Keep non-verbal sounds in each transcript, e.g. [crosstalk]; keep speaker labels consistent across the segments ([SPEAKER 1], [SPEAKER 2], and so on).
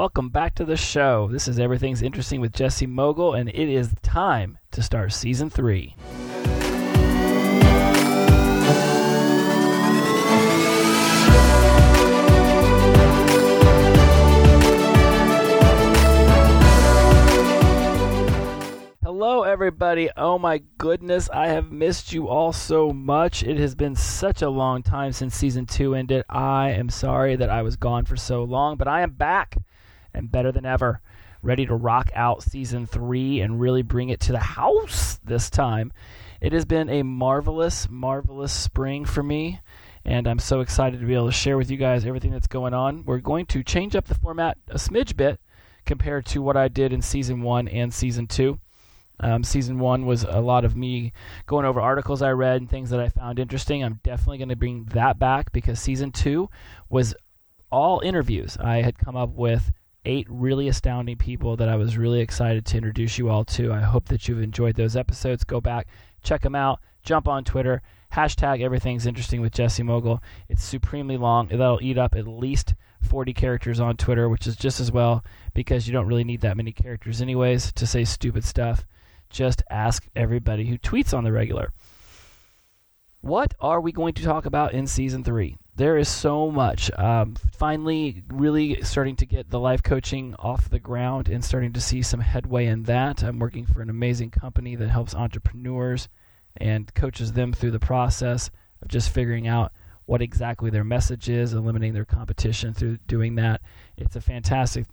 [SPEAKER 1] Welcome back to the show. This is Everything's Interesting with Jesse Mogul, and it is time to start season three. Hello, everybody. Oh my goodness, I have missed you all so much. It has been such a long time since season two ended. I am sorry that I was gone for so long, but I am back and better than ever, ready to rock out season three and really bring it to the house this time. It has been a marvelous, marvelous spring for me, and I'm so excited to be able to share with you guys everything that's going on. We're going to change up the format a smidge bit compared to what I did in season one and season two. Um, season one was a lot of me going over articles I read and things that I found interesting. I'm definitely going to bring that back because season two was all interviews. I had come up with eight really astounding people that I was really excited to introduce you all to. I hope that you've enjoyed those episodes. Go back, check them out, jump on Twitter, hashtag everything's interesting with Jesse Mogul. It's supremely long. That'll eat up at least 40 characters on Twitter, which is just as well because you don't really need that many characters, anyways, to say stupid stuff just ask everybody who tweets on the regular. What are we going to talk about in season three? There is so much. Um, finally, really starting to get the life coaching off the ground and starting to see some headway in that. I'm working for an amazing company that helps entrepreneurs and coaches them through the process of just figuring out what exactly their message is, eliminating their competition through doing that. It's a fantastic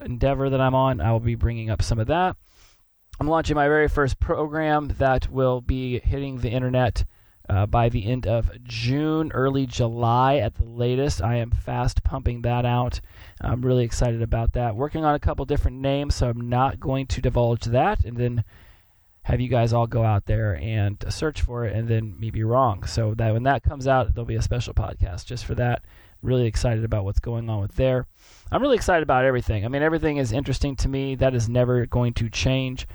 [SPEAKER 1] endeavor that I'm on. I will be bringing up some of that. I'm launching my very first program that will be hitting the internet uh, by the end of June, early July at the latest. I am fast pumping that out. I'm really excited about that. Working on a couple different names, so I'm not going to divulge that and then have you guys all go out there and search for it and then me be wrong. So that when that comes out, there'll be a special podcast just for that. Really excited about what's going on with there. I'm really excited about everything. I mean, everything is interesting to me. That is never going to change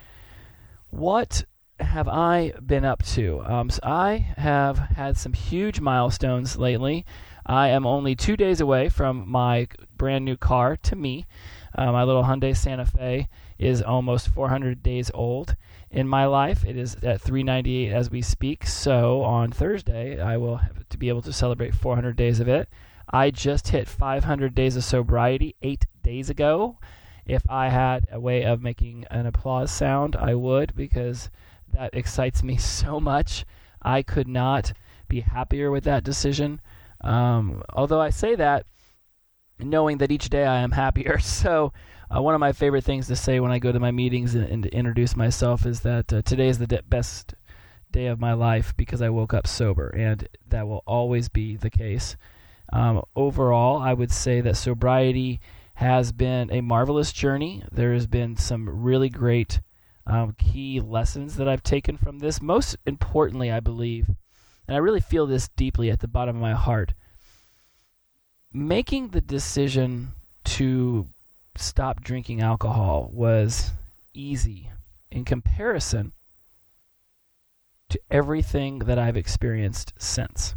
[SPEAKER 1] what have I been up to? Um, so I have had some huge milestones lately. I am only two days away from my brand new car to me. Uh, my little Hyundai Santa Fe is almost 400 days old in my life. It is at 398 as we speak. So on Thursday, I will have to be able to celebrate 400 days of it. I just hit 500 days of sobriety eight days ago. If I had a way of making an applause sound, I would because that excites me [laughs] so much. I could not be happier with that decision. Um, although I say that knowing that each day I am happier. [laughs] So, uh, one of my favorite things to say when I go to my meetings and, and introduce myself is that uh, today is the de- best day of my life because I woke up sober, and that will always be the case. Um, overall, I would say that sobriety has been a marvelous journey. There has been some really great um, key lessons that I've taken from this. Most importantly, I believe, and I really feel this deeply at the bottom of my heart, making the decision to stop drinking alcohol was easy in comparison to everything that I've experienced since.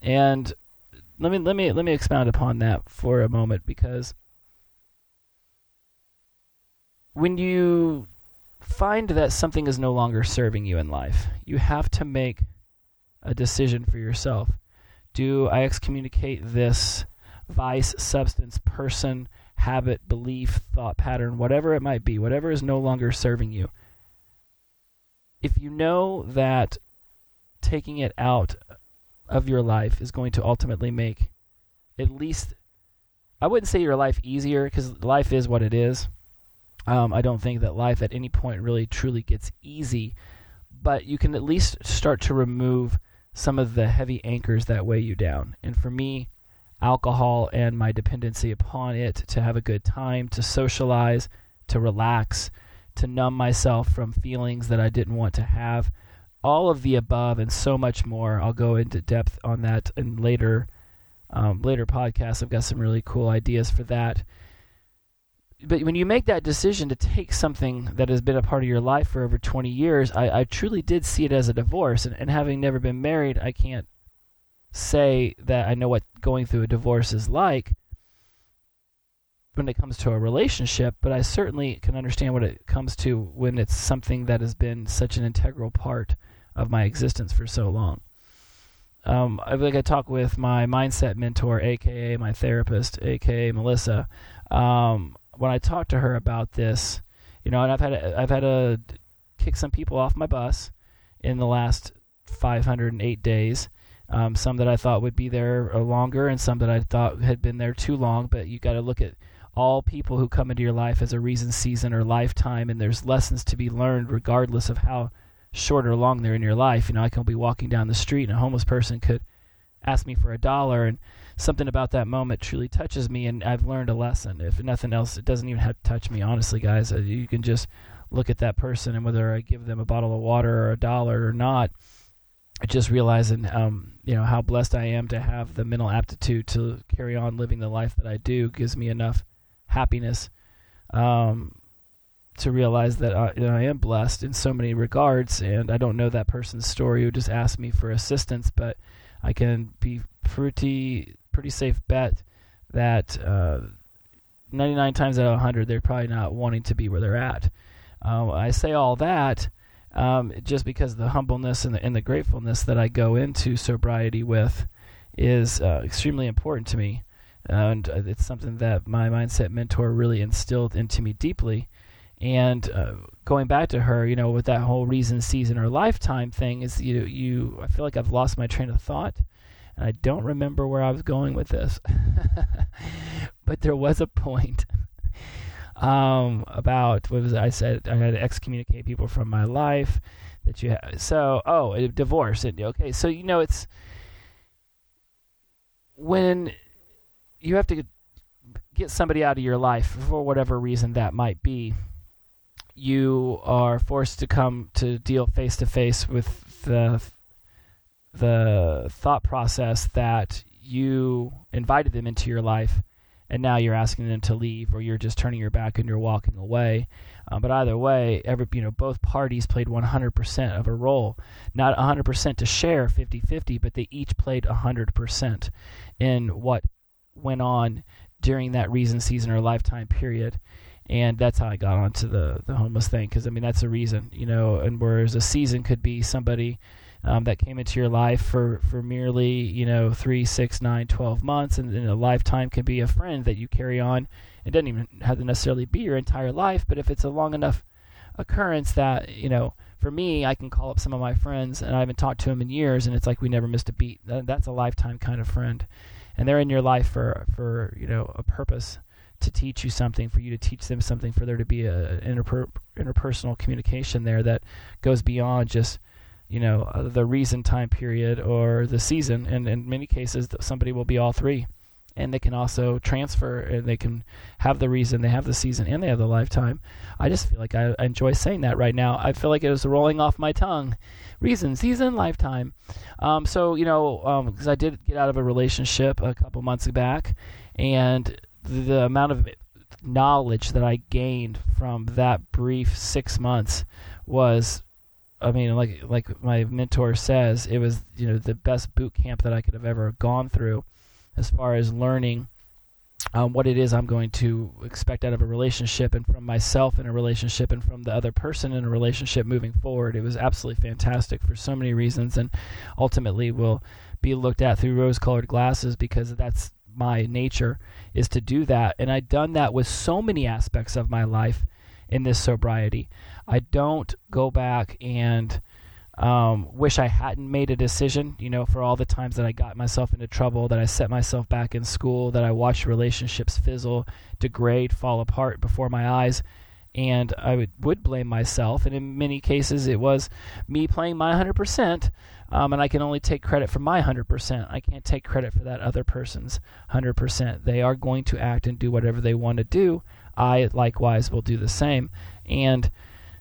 [SPEAKER 1] And let me let me let me expound upon that for a moment because when you find that something is no longer serving you in life, you have to make a decision for yourself. Do I excommunicate this vice, substance, person, habit, belief, thought pattern, whatever it might be, whatever is no longer serving you? If you know that taking it out of your life is going to ultimately make at least I wouldn't say your life easier because life is what it is. Um, I don't think that life at any point really truly gets easy, but you can at least start to remove some of the heavy anchors that weigh you down. And for me, alcohol and my dependency upon it to have a good time, to socialize, to relax, to numb myself from feelings that I didn't want to have all of the above and so much more. I'll go into depth on that in later um, later podcasts. I've got some really cool ideas for that. But when you make that decision to take something that has been a part of your life for over 20 years, I, I truly did see it as a divorce. And, and having never been married, I can't say that I know what going through a divorce is like. when it comes to a relationship, but I certainly can understand what it comes to when it's something that has been such an integral part of my existence for so long. Um, I like I talk with my mindset mentor, aka my therapist, aka Melissa. Um, when I talk to her about this, you know, and I've had I've had to kick some people off my bus in the last 508 days. Um, some that I thought would be there longer, and some that I thought had been there too long. But you got to look at all people who come into your life as a reason, season, or lifetime, and there's lessons to be learned regardless of how short or long they're in your life. You know, I can be walking down the street and a homeless person could ask me for a dollar, and something about that moment truly touches me, and I've learned a lesson. If nothing else, it doesn't even have to touch me, honestly, guys. Uh, you can just look at that person, and whether I give them a bottle of water or a dollar or not, just realizing um, you know how blessed I am to have the mental aptitude to carry on living the life that I do gives me enough happiness um, to realize that I, you know, I, am blessed in so many regards, and I don't know that person's story who just asked me for assistance, but I can be pretty pretty safe bet that uh, 99 times out of 100 they're probably not wanting to be where they're at. Um, I say all that um, just because the humbleness and the, and the gratefulness that I go into sobriety with is uh, extremely important to me and uh, it's something that my mindset mentor really instilled into me deeply. And uh, going back to her, you know, with that whole reason, season, or lifetime thing, is you you I feel like I've lost my train of thought, I don't remember where I was going with this. [laughs] but there was a point um, about what was it? I said I had to excommunicate people from my life. That you have so oh a divorce. Okay, so you know it's when you have to get somebody out of your life for whatever reason that might be. You are forced to come to deal face to face with the the thought process that you invited them into your life and now you're asking them to leave or you're just turning your back and you're walking away um, but either way every you know both parties played 100% of a role not 100% to share 50-50 but they each played 100% in what went on during that reason, season, or lifetime period. And that's how I got onto the, the homeless thing. Because, I mean, that's a reason, you know, and whereas a season could be somebody um, that came into your life for, for merely, you know, three, six, nine, twelve months, and, and a lifetime can be a friend that you carry on. It doesn't even have to necessarily be your entire life, but if it's a long enough occurrence that, you know, for me, I can call up some of my friends and I haven't talked to them in years, and it's like we never missed a beat. That's a lifetime kind of friend and they're in your life for for you know a purpose to teach you something, for you to teach them something, for there to be a interper- interpersonal communication there that goes beyond just you know uh, the reason time period or the season. And in many cases, somebody will be all three, and they can also transfer and they can have the reason, they have the season, and they have the lifetime. I just feel like I, enjoy saying that right now. I feel like it was rolling off my tongue reason, season, lifetime. Um, so you know, because um, I did get out of a relationship a couple months back, and the amount of knowledge that I gained from that brief six months was, I mean, like like my mentor says, it was you know the best boot camp that I could have ever gone through, as far as learning um, what it is I'm going to expect out of a relationship and from myself in a relationship and from the other person in a relationship moving forward. It was absolutely fantastic for so many reasons and ultimately will be looked at through rose colored glasses because that's my nature is to do that. And I've done that with so many aspects of my life in this sobriety. I don't go back and um, wish I hadn't made a decision, you know, for all the times that I got myself into trouble, that I set myself back in school, that I watched relationships fizzle, degrade, fall apart before my eyes. And I would, would blame myself. And in many cases, it was me playing my 100%. Um, and I can only take credit for my 100%. I can't take credit for that other person's 100%. They are going to act and do whatever they want to do. I likewise will do the same. And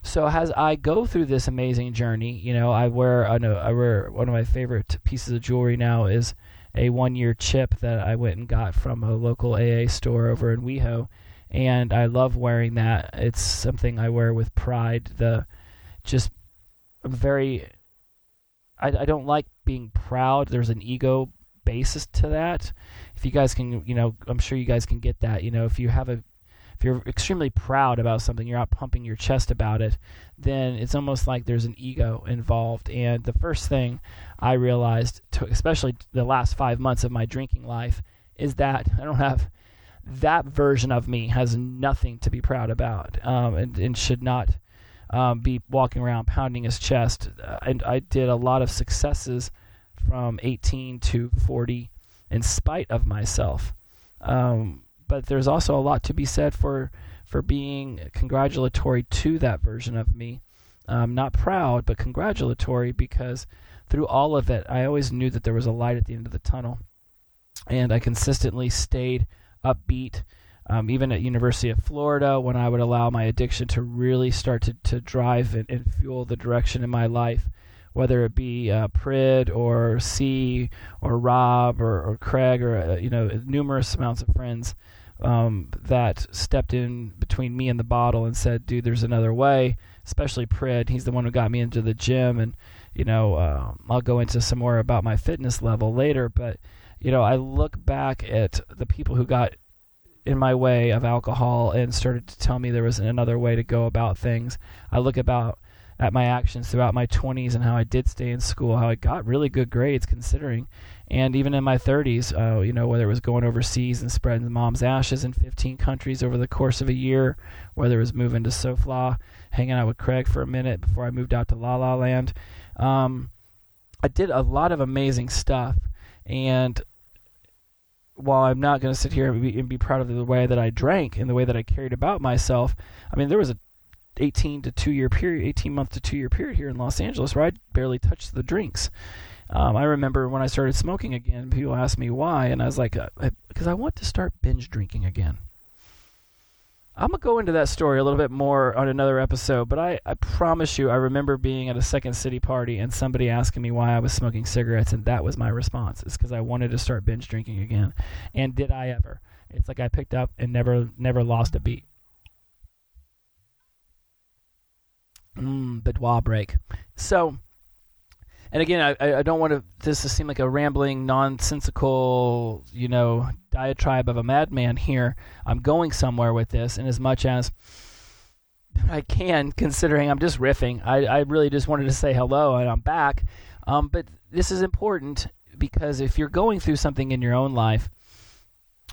[SPEAKER 1] so as I go through this amazing journey, you know, I wear I know I wear one of my favorite pieces of jewelry now is a one year chip that I went and got from a local AA store over in WeHo, and I love wearing that. It's something I wear with pride. The just I'm very I, I don't like being proud. There's an ego basis to that. If you guys can, you know, I'm sure you guys can get that. You know, if you have a if you're extremely proud about something, you're out pumping your chest about it, then it's almost like there's an ego involved. And the first thing I realized, to, especially the last five months of my drinking life, is that [laughs] I don't have that version of me has nothing to be proud about um, and, and, should not um, be walking around pounding his chest. Uh, and I did a lot of successes from 18 to 40 in spite of myself. Um, but there's also a lot to be said for for being congratulatory to that version of me. Um, not proud, but congratulatory because through all of it, I always knew that there was a light at the end of the tunnel, and I consistently stayed upbeat. Um, even at University of Florida, when I would allow my addiction to really start to, to drive and, and fuel the direction in my life, whether it be uh, Prid or C or Rob or, or Craig or uh, you know numerous amounts of friends um, that stepped in between me and the bottle and said, "Dude, there's another way." Especially Prid, he's the one who got me into the gym, and you know uh, I'll go into some more about my fitness level later, but you know I look back at the people who got in my way of alcohol and started to tell me there was another way to go about things. I look about at my actions throughout my 20s and how I did stay in school, how I got really good grades considering, and even in my 30s, uh, you know, whether it was going overseas and spreading mom's ashes in 15 countries over the course of a year, whether it was moving to SoFla, hanging out with Craig for a minute before I moved out to La La Land. Um, I did a lot of amazing stuff, and while I'm not going to sit here and be, and be, proud of the way that I drank and the way that I carried about myself, I mean, there was a 18 to two year period, 18 month to two year period here in Los Angeles where I barely touched the drinks. Um, I remember when I started smoking again, people asked me why, and I was like, because uh, I want to start binge drinking again. I'm gonna go into that story a little bit more on another episode, but I, I promise you, I remember being at a Second City party and somebody asking me why I was smoking cigarettes, and that was my response. It's because I wanted to start binge drinking again. And did I ever? It's like I picked up and never never lost a beat. Mmm, boudoir break. So and again, I, I don't want to, this to seem like a rambling, nonsensical, you know, diatribe of a madman here. I'm going somewhere with this, in as much as I can, considering I'm just riffing, I, I really just wanted to say hello and I'm back. Um, but this is important because if you're going through something in your own life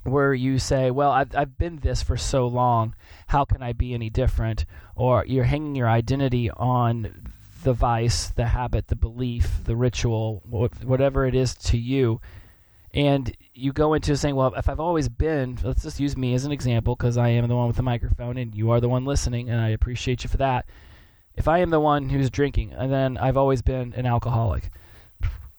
[SPEAKER 1] where you say, Well, I've, I've been this for so long, how can I be any different? Or you're hanging your identity on the vice, the habit, the belief, the ritual, whatever it is to you, and you go into saying, well, if I've always been, let's just use me as an example because I am the one with the microphone and you are the one listening, and I appreciate you for that. If I am the one who's drinking, and then I've always been an alcoholic.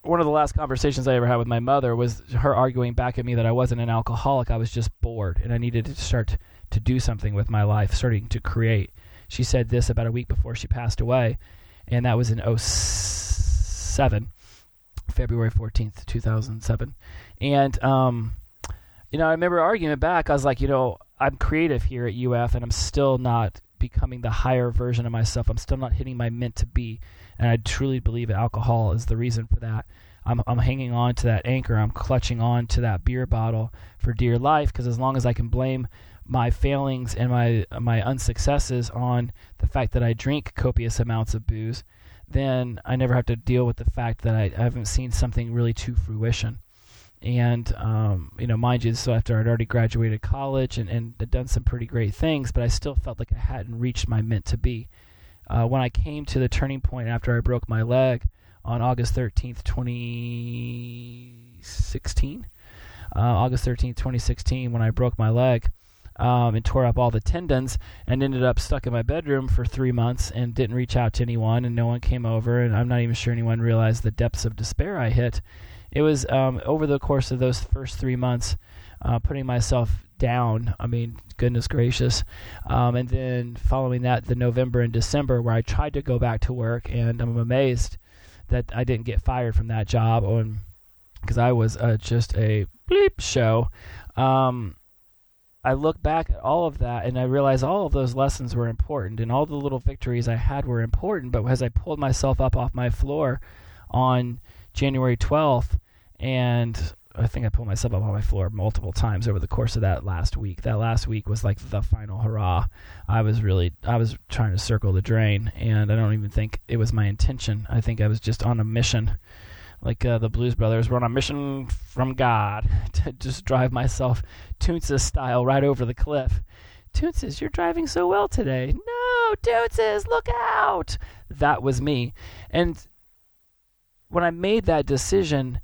[SPEAKER 1] One of the last conversations I ever had with my mother was her arguing back at me that I wasn't an alcoholic. I was just bored and I needed to start to do something with my life, starting to create. She said this about a week before she passed away and that was in 07, February 14th, 2007. And, um, you know, I remember arguing back. I was like, you know, I'm creative here at UF, and I'm still not becoming the higher version of myself. I'm still not hitting my meant to be. And I truly believe alcohol is the reason for that. I'm, I'm hanging on to that anchor. I'm clutching on to that beer bottle for dear life because as long as I can blame my failings and my my unsuccesses on the fact that I drink copious amounts of booze, then I never have to deal with the fact that I, I haven't seen something really to fruition. And um, you know, mind you, so after I'd already graduated college and, and done some pretty great things, but I still felt like I hadn't reached my meant to be. Uh, when I came to the turning point after I broke my leg on August 13th, 2016, uh, August 13th, 2016, when I broke my leg, um, and tore up all the tendons and ended up stuck in my bedroom for three months and didn't reach out to anyone and no one came over and I'm not even sure anyone realized the depths of despair I hit. It was um, over the course of those first three months, uh, putting myself down. I mean, goodness gracious. Um, and then following that, the November and December, where I tried to go back to work, and I'm amazed that I didn't get fired from that job, because I was uh, just a bleep show. Um, I look back at all of that and I realize all of those lessons were important and all the little victories I had were important. But as I pulled myself up off my floor on January 12th and I think I pulled myself up on my floor multiple times over the course of that last week. That last week was like the final hurrah. I was really I was trying to circle the drain, and I don't even think it was my intention. I think I was just on a mission, like uh, the Blues Brothers were on a mission from God [laughs] to just drive myself Toonces style right over the cliff. Toonces, you're driving so well today. No, Toonces, look out! That was me, and when I made that decision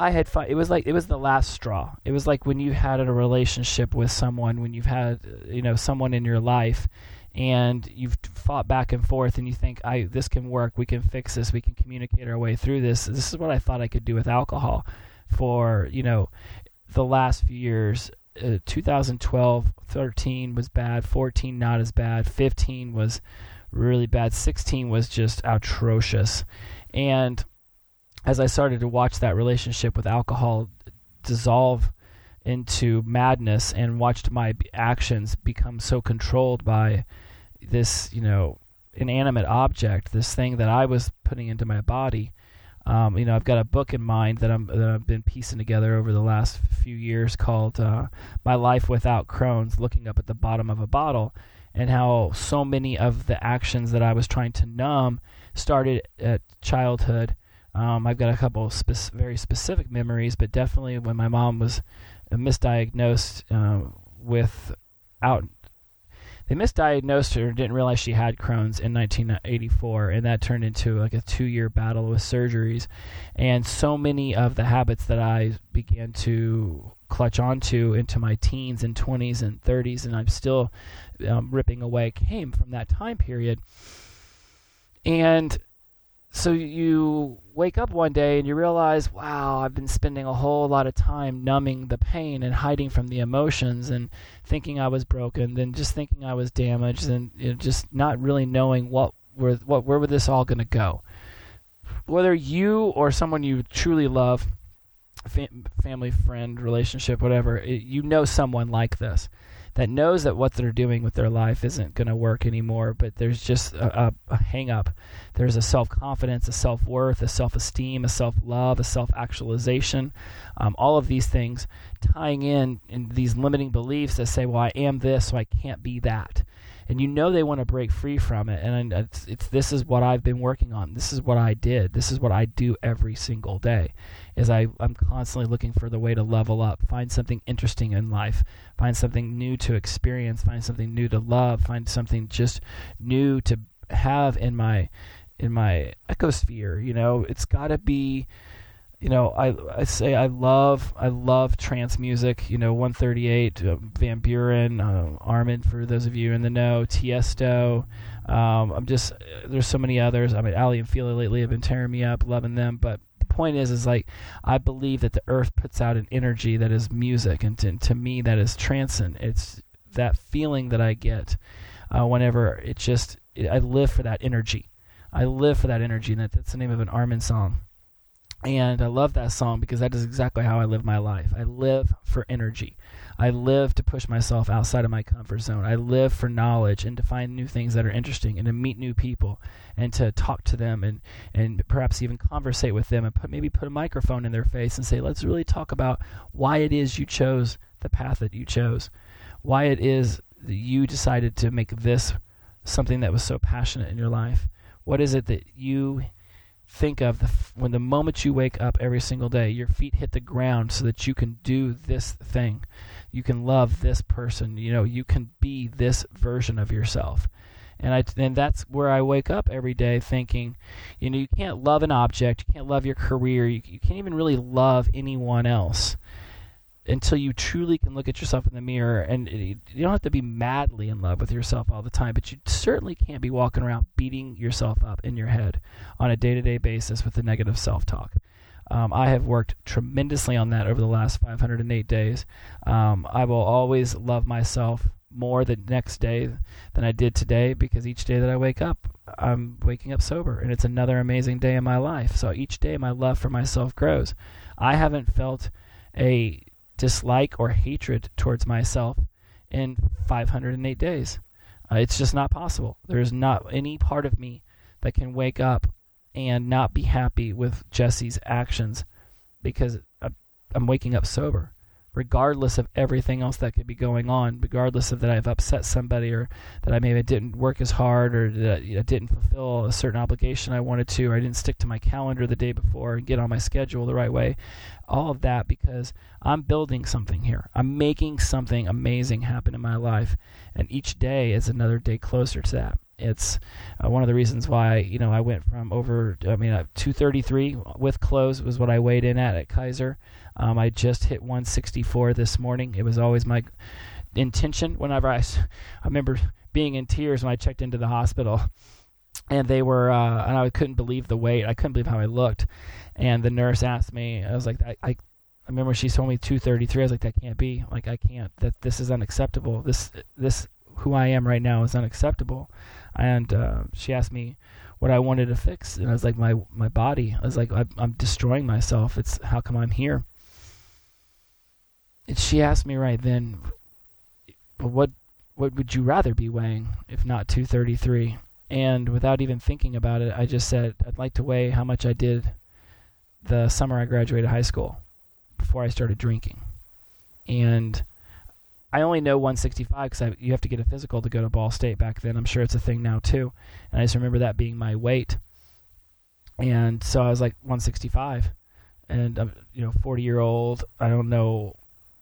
[SPEAKER 1] I had fun. It was like it was the last straw. It was like when you had a relationship with someone, when you've had you know someone in your life, and you've fought back and forth, and you think, "I this can work. We can fix this. We can communicate our way through this." This is what I thought I could do with alcohol, for you know, the last few years. Uh, 2012, 13 was bad. 14 not as bad. 15 was really bad. 16 was just atrocious, and as I started to watch that relationship with alcohol dissolve into madness and watched my actions become so controlled by this, you know, inanimate object, this thing that I was putting into my body. Um, you know, I've got a book in mind that, I'm, that I've been piecing together over the last few years called uh, My Life Without Crohn's, looking up at the bottom of a bottle, and how so many of the actions that I was trying to numb started at childhood um, I've got a couple spe- very specific memories, but definitely when my mom was misdiagnosed uh, with out. They misdiagnosed her, didn't realize she had Crohn's in 1984, and that turned into like a two-year battle with surgeries. And so many of the habits that I began to clutch onto into my teens and 20s and 30s, and I'm still um, ripping away, came from that time period. And so you wake up one day and you realize, wow, I've been spending a whole lot of time numbing the pain and hiding from the emotions and thinking I was broken, then just thinking I was damaged, and you know, just not really knowing what where what where was this all going to go. Whether you or someone you truly love, fam- family, friend, relationship, whatever, it, you know someone like this that knows that what they're doing with their life isn't going to work anymore, but there's just a, a, a hang up. There's a self confidence, a self worth, a self esteem, a self love, a self actualization. Um, all of these things tying in in these limiting beliefs that say, well, I am this, so I can't be that and you know they want to break free from it and it's, it's this is what i've been working on. This is what i did. This is what i do every single day is I, i'm constantly looking for the way to level up find something interesting in life find something new to experience find something new to love find something just new to have in my in my ecosphere you know? It's got to be you know, I I say I love I love trance music. You know, 138, uh, Van Buuren, uh, Armin. For those of you in the know, Tiesto. Um, I'm just there's so many others. I mean, Aly and Fila lately have been tearing me up, loving them. But the point is, is like I believe that the earth puts out an energy that is music, and to, to me that is transcend. It's that feeling that I get uh, whenever it just it, I live for that energy. I live for that energy, and that, that's the name of an Armin song. And I love that song because that is exactly how I live my life. I live for energy. I live to push myself outside of my comfort zone. I live for knowledge and to find new things that are interesting and to meet new people and to talk to them and, and perhaps even conversate with them and put maybe put a microphone in their face and say, let's really talk about why it is you chose the path that you chose, why it is that you decided to make this something that was so passionate in your life. What is it that you think of the, when the moment you wake up every single day, your feet hit the ground so that you can do this thing. You can love this person. You know, you can be this version of yourself. And I and that's where I wake up every day thinking, you know, you can't love an object, you can't love your career, you, you can't even really love anyone else until you truly can look at yourself in the mirror and you don't have to be madly in love with yourself all the time but you certainly can't be walking around beating yourself up in your head on a day-to-day basis with the negative self-talk. Um, i have worked tremendously on that over the last 508 days. Um, i will always love myself more the next day than i did today because each day that i wake up i'm waking up sober and it's another amazing day in my life. So each day my love for myself grows. I haven't felt a dislike or hatred towards myself in 508 days. Uh, it's just not possible. There's not any part of me that can wake up and not be happy with Jesse's actions because uh, I'm waking up sober regardless of everything else that could be going on, regardless of that I've upset somebody or that I maybe didn't work as hard or that I didn't fulfill a certain obligation I wanted to, or I didn't stick to my calendar the day before and get on my schedule the right way. All of that because I'm building something here. I'm making something amazing happen in my life, and each day is another day closer to that. It's uh, one of the reasons why you know I went from over. I mean, uh, 233 with clothes was what I weighed in at at Kaiser. Um, I just hit 164 this morning. It was always my intention whenever I, I remember being in tears when I checked into the hospital. And they were, uh, and I couldn't believe the weight. I couldn't believe how I looked. And the nurse asked me, I was like, I, I, remember she told me 233. I was like, that can't be. Like, I can't. That this is unacceptable. This, this, who I am right now is unacceptable. And uh, she asked me what I wanted to fix, and I was like, my my body. I was like, I, I'm destroying myself. It's how come I'm here? And she asked me right then, what what would you rather be weighing if not 233? And without even thinking about it, I just said I'd like to weigh how much I did the summer I graduated high school before I started drinking. And I only know 165 because you have to get a physical to go to Ball State back then. I'm sure it's a thing now too. And I just remember that being my weight. And so I was like 165, and I'm you know 40 year old. I don't know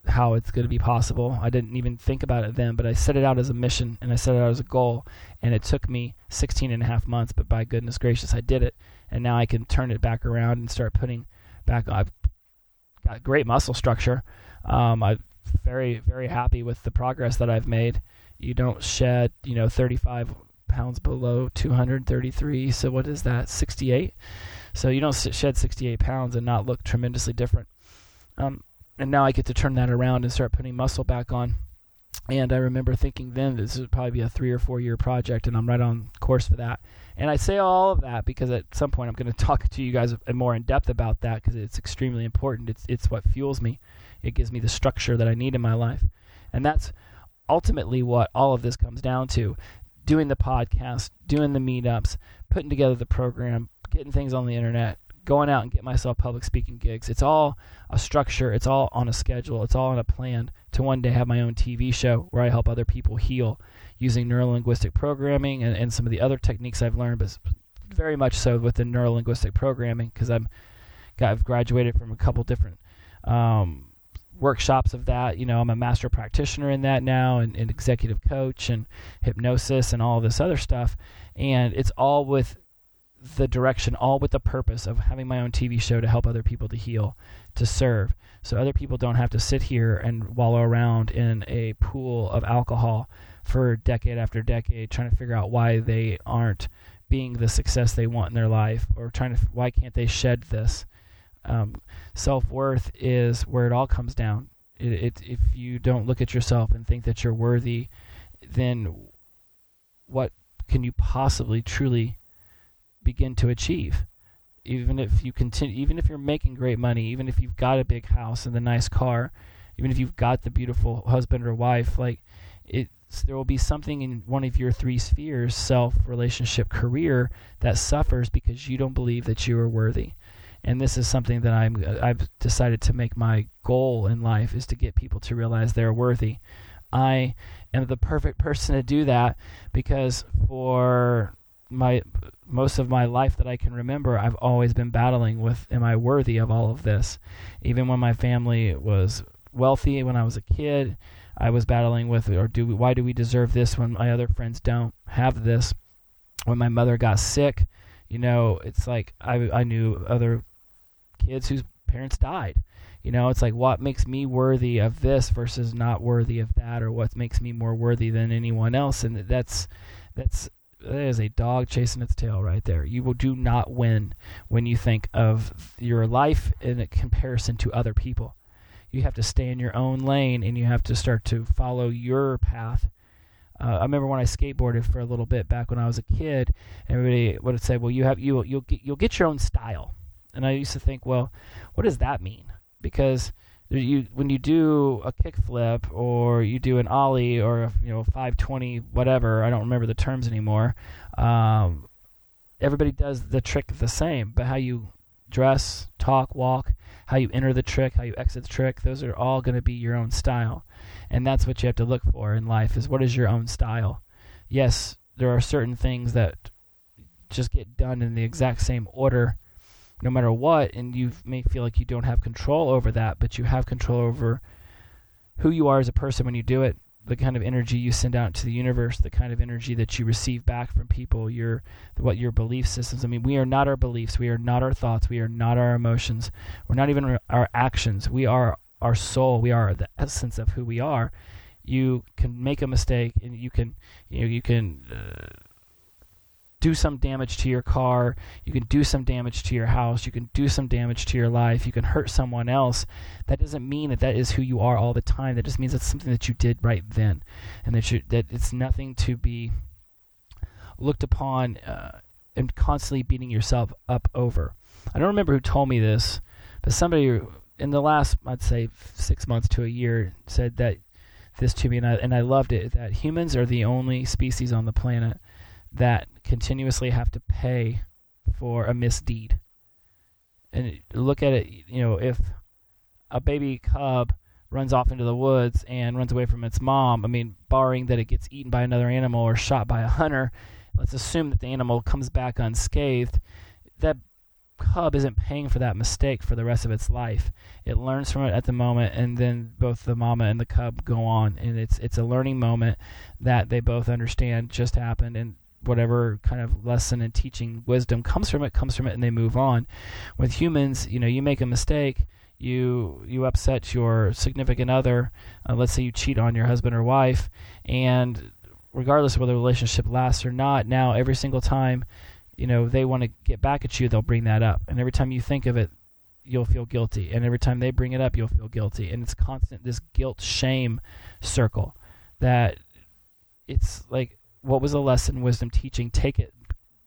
[SPEAKER 1] how it's going to be possible. I didn't even think about it then, but I set it out as a mission and I set it out as a goal. And it took me 16 and a half months, but by goodness gracious, I did it. And now I can turn it back around and start putting back. I've got great muscle structure. Um, I'm very, very happy with the progress that I've made. You don't shed, you know, 35 pounds below 233. So what is that? 68. So you don't shed 68 pounds and not look tremendously different. Um, and now I get to turn that around and start putting muscle back on. And I remember thinking then this would probably be a three or four year project, and I'm right on course for that. And I say all of that because at some point I'm going [laughs] to talk to you guys more in depth about that because it's extremely important. It's it's what fuels me. It gives me the structure that I need in my life, and that's ultimately what all of this comes down to: doing the podcast, doing the meetups, putting together the program, getting things on the internet, going out and get myself public speaking gigs. It's all a structure, it's all on a schedule, it's all on a plan to one day have my own TV show where I help other people heal using neurolinguistic programming and, and some of the other techniques I've learned, but very much so with the neurolinguistic programming because I'm I've graduated from a couple different um, workshops of that. You know, I'm a master practitioner in that now, and, and executive coach, and hypnosis, and all this other stuff. And it's all with the direction, all with the purpose of having my own TV show to help other people to heal, to serve. So other people don't have to sit here and wallow around in a pool of alcohol for decade after decade trying to figure out why they aren't being the success they want in their life or trying to why can't they shed this um, self-worth is where it all comes down it, it, if you don't look at yourself and think that you're worthy then what can you possibly truly begin to achieve. Even if you continue, even if you're making great money, even if you've got a big house and a nice car, even if you've got the beautiful husband or wife, like it, there will be something in one of your three spheres self, relationship, career that suffers because you don't believe that you are worthy. And this is something that I'm, uh, I've decided to make my goal in life is to get people to realize they're worthy. I am the perfect person to do that because for my most of my life that I can remember, I've always been battling with am I worthy of all of this? Even when my family was wealthy when I was a kid, I was battling with or do we, why do we deserve this when my other friends don't have this? When my mother got sick, you know, it's like I I knew other kids whose parents died. You know, it's like what makes me worthy of this versus not worthy of that or what makes me more worthy than anyone else and that's that's that is a dog chasing its tail right there. You will do not win when you think of your life in comparison to other people. You have to stay in your own lane and you have to start to follow your path. Uh, I remember when I skateboarded for a little bit back when I was a kid. Everybody would say, "Well, you have you you'll get, you'll get your own style," and I used to think, "Well, what does that mean?" Because you when you do a kickflip or you do an ollie or a, you know 520 whatever I don't remember the terms anymore. Um, everybody does the trick the same, but how you dress, talk, walk, how you enter the trick, how you exit the trick, those are all going to be your own style. And that's what you have to look for in life is what is your own style. Yes, there are certain things that just get done in the exact same order no matter what and you may feel like you don't have control over that, but you have control over who you are as a person when you do it the kind of energy you send out to the universe, the kind of energy that you receive back from people, your what your belief systems. I mean, we are not our beliefs, we are not our thoughts, we are not our emotions, we're not even our actions. We are our soul. We are the essence of who we are. You can make a mistake, and you can you know you can. Uh, do some damage to your car, you can do some damage to your house, you can do some damage to your life, you can hurt someone else. That doesn't mean that that is who you are all the time. That just means it's something that you did right then, and that you, that it's nothing to be looked upon uh, and constantly beating yourself up over. I don't remember who told me this, but somebody in the last I'd say six months to a year said that this to me, and I and I loved it. That humans are the only species on the planet that continuously have to pay for a misdeed. And look at it, you know, if a baby cub runs off into the woods and runs away from its mom, I mean, barring that it gets eaten by another animal or shot by a hunter, let's assume that the animal comes back unscathed. That cub isn't paying for that mistake for the rest of its life. It learns from it at the moment, and then both the mama and the cub go on, and it's it's a learning moment that they both understand just happened, and whatever kind of lesson and teaching wisdom comes from it comes from it and they move on. With humans you know you make a mistake you you upset your significant other uh, let's say you cheat on your husband or wife and regardless of whether the relationship lasts or not now every single time you know they want to get back at you they'll bring that up. And every time you think of it you'll feel guilty. And every time they bring it up you'll feel guilty. And it's constant this guilt shame circle that it's like what was the lesson, wisdom, teaching? Take it,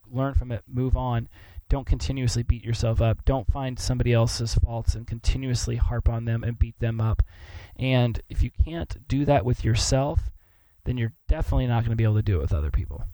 [SPEAKER 1] learn from it, move on. Don't continuously beat yourself up. Don't find somebody else's faults and continuously harp on them and beat them up. And if you can't do that with yourself, then you're definitely not going to be able to do it with other people.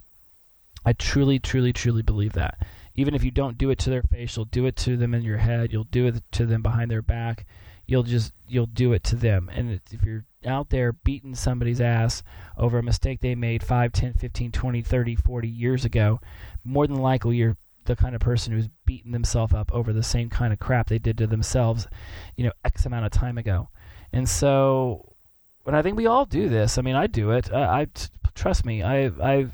[SPEAKER 1] I truly, truly, truly believe that. Even if you don't do it to their face, you'll do it to them in your head. You'll do it to them behind their back. You'll just you'll do it to them. And if you're out there beating somebody's ass over a mistake they made 5, 10, 15, 20, 30, 40 years ago, more than likely you're the kind of person who's beating themselves up over the same kind of crap they did to themselves, you know, X amount of time ago. And so, when I think we all do this, I mean, I do it. I, I trust me, I I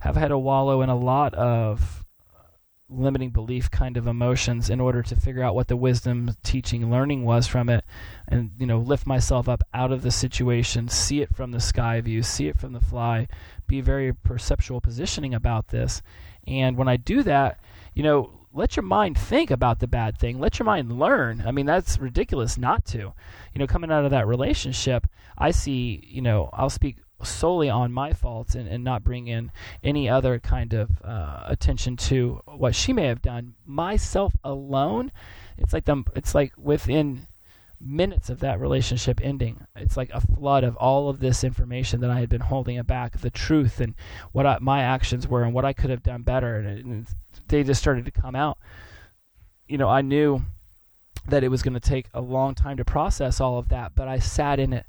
[SPEAKER 1] have had to wallow in a lot of limiting belief kind of emotions in order to figure out what the wisdom teaching learning was from it and you know lift myself up out of the situation see it from the sky view see it from the fly be very perceptual positioning about this. And when i do that you know let your mind think about the bad thing. Let your mind learn. I mean that's ridiculous not to. You know coming out of that relationship i see you know i'll speak solely on my faults and, and not bring in any other kind of uh, attention to what she may have done. Myself alone it's like them it's like within minutes of that relationship ending it's like a flood of all of this information that i had been holding back the truth and what I, my actions were and what i could have done better and, and they just started to come out. You know i knew that it was going to take a long time to process all of that but i sat in it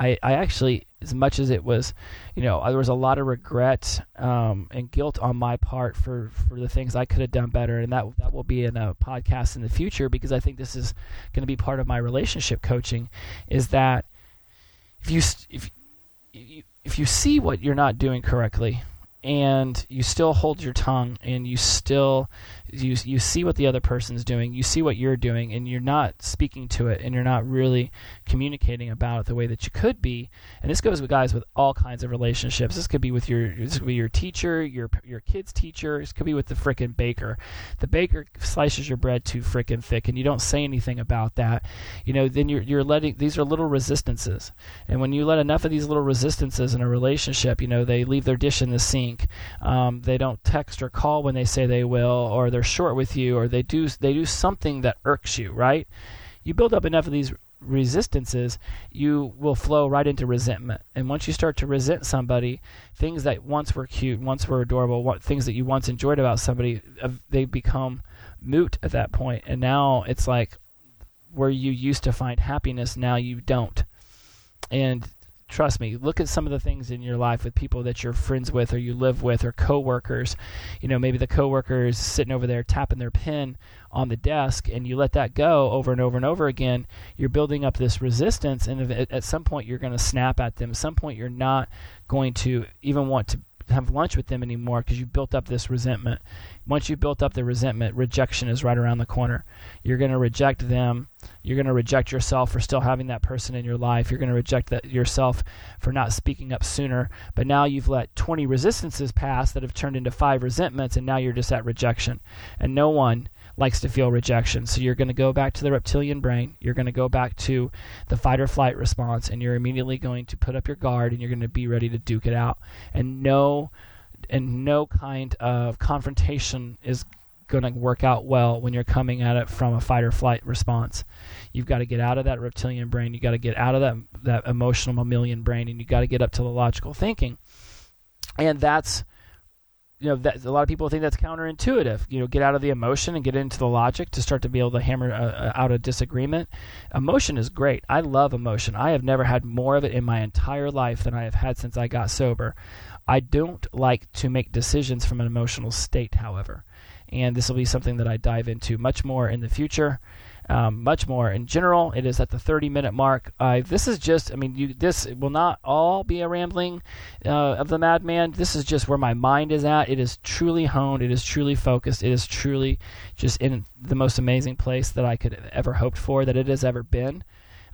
[SPEAKER 1] I, I actually, as much as it was, you know, there was a lot of regret um, and guilt on my part for, for the things I could have done better, and that that will be in a podcast in the future because I think this is going to be part of my relationship coaching. Is that if you if if you see what you're not doing correctly, and you still hold your tongue and you still you you see what the other person's doing, you see what you're doing, and you're not speaking to it, and you're not really communicating about it the way that you could be. And this goes with guys with all kinds of relationships. This could be with your this could be your teacher, your your kid's teacher. This could be with the frickin' baker. The baker slices your bread too frickin' thick, and you don't say anything about that. You know, then you're you're letting these are little resistances, and when you let enough of these little resistances in a relationship, you know they leave their dish in the sink. Um, they don't text or call when they say they will, or they're short with you or they do they do something that irks you, right? You build up enough of these resistances, you will flow right into resentment. And once you start to resent somebody, things that once were cute, once were adorable, what, things that you once enjoyed about somebody, uh, they become moot at that point. And now it's like where you used to find happiness, now you don't. And trust me look at some of the things in your life with people that you're friends with or you live with or coworkers. You know maybe the coworker is sitting over there tapping their pen on the desk and you let that go over and over and over again you're building up this resistance and at some point you're going to snap at them. At some point you're not going to even want to have lunch with them anymore because you've built up this resentment. Once you've built up the resentment, rejection is right around the corner. You're going to reject them. You're going to reject yourself for still having that person in your life. You're going to reject that yourself for not speaking up sooner. But now you've let 20 resistances pass that have turned into five resentments, and now you're just at rejection. And no one likes to feel rejection. So you're going to go back to the reptilian brain. You're going to go back to the fight or flight response, and you're immediately going to put up your guard and you're going to be ready to duke it out. And no, and no kind of confrontation is going to work out well when you're coming at it from a fight or flight response. You've got to get out of that reptilian brain. You've got to get out of that that emotional mammalian brain, and you've got to get up to the logical thinking. And that's you know that a lot of people think that's counterintuitive. You know get out of the emotion and get into the logic to start to be able to hammer uh, uh, out a disagreement. Emotion is great. I love emotion. I have never had more of it in my entire life than i have had since i got sober. I don't like to make decisions from an emotional state however and this will be something that i dive into much more in the future um, much more in general. It is at the 30 minute mark. Uh, this is just, I mean, you, this will not all be a rambling uh, of the madman. This is just where my mind is at. It is truly honed. It is truly focused. It is truly just in the most amazing place that I could have ever hoped for that it has ever been.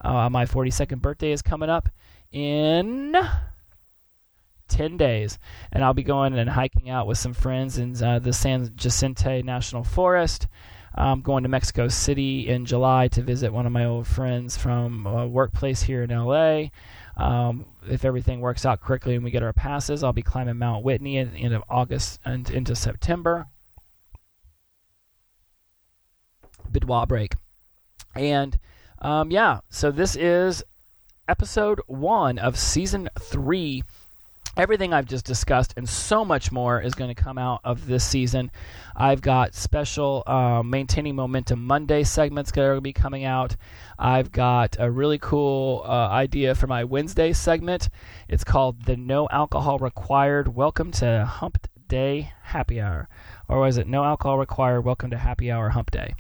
[SPEAKER 1] Uh, my 42nd birthday is coming up in 10 days and i'll be going and hiking out with some friends in uh, the san jacinto national forest I'm going to Mexico City in July to visit one of my old friends from a workplace here in LA. Um, if everything works out correctly and we get our passes, I'll be climbing Mount Whitney at the end of August and into September. Bidwa break. And um, yeah, so this is episode one of season three everything I've just discussed and so much more is going to come out of this season. I've got special uh, Maintaining Momentum Monday segments that are going to be coming out. I've got a really cool uh, idea for my Wednesday segment. It's called The No Alcohol Required Welcome to Hump Day Happy Hour. Or was it No Alcohol Required Welcome to Happy Hour Hump Day?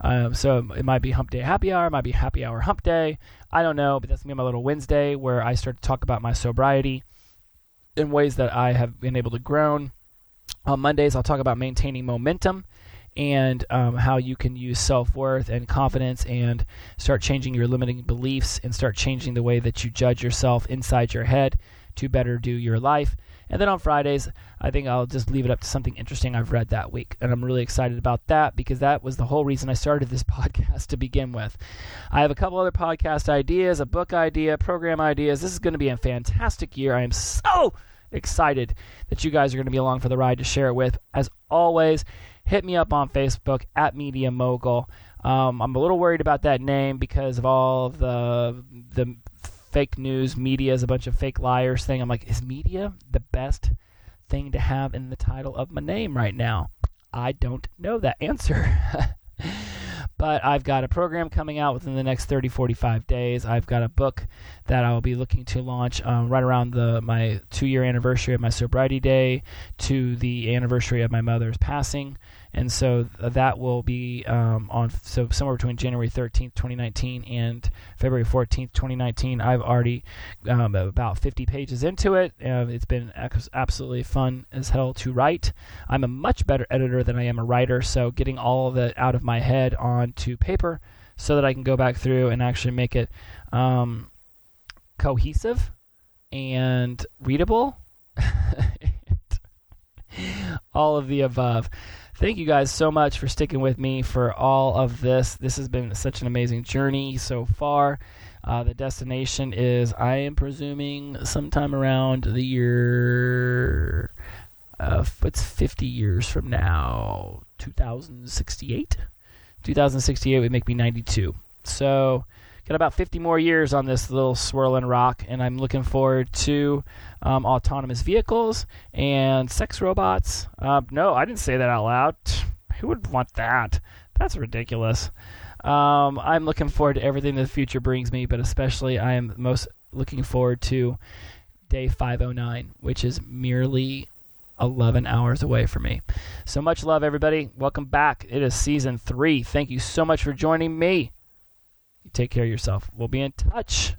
[SPEAKER 1] Um, so it might be Hump Day Happy Hour, it might be Happy Hour Hump Day. I don't know, but that's going to be my little Wednesday where I start to talk about my sobriety in ways that I have been able to grow. On Mondays, I'll talk about maintaining momentum and um, how you can use self worth and confidence and start changing your limiting beliefs and start changing the way that you judge yourself inside your head to better do your life. And then on Fridays, I think I'll just leave it up to something interesting I've read that week. And I'm really excited about that because that was the whole reason I started this [laughs] podcast to begin with. I have a couple other podcast ideas, a book idea, program ideas. This is going to be a fantastic year. I am so excited that you guys are going to be along for the ride to share it with. As always, hit me up on Facebook at Media Mogul. Um, I'm a little worried about that name because of all the the fake news media is a bunch of fake liars thing. I'm like, is media the best thing to have in the title of my name right now? I don't know that answer. [laughs] But I've got a program coming out within the next 30, 45 days. I've got a book that I'll be looking to launch um, right around the my two year anniversary of my sobriety day to the anniversary of my mother's passing and so that will be um, on so somewhere between January 13th, 2019, and February 14th, 2019. I've already um, about 50 pages into it. Uh, it's been absolutely fun as hell to write. I'm a much better editor than I am a writer, so getting all of it out of my head onto paper so that I can go back through and actually make it um, cohesive and readable. [laughs] [laughs] all of the above thank you guys so much for sticking with me for all of this. This has been such an amazing journey so far. Uh, the destination is, I am presuming, sometime around the year. Uh, it's 50 years from now, 2068. 2068 would make me 92. So got about 50 more years on this little swirling rock, and I'm looking forward to um, autonomous vehicles and sex robots. Uh, no, I didn't say that out loud. Who would want that? That's ridiculous. Um, I'm looking forward to everything the future brings me, but especially I am most looking forward to day 509, which is merely 11 hours away from me. So much love, everybody. Welcome back. It is season three. Thank you so much for joining me. Take care of yourself. We'll be in touch.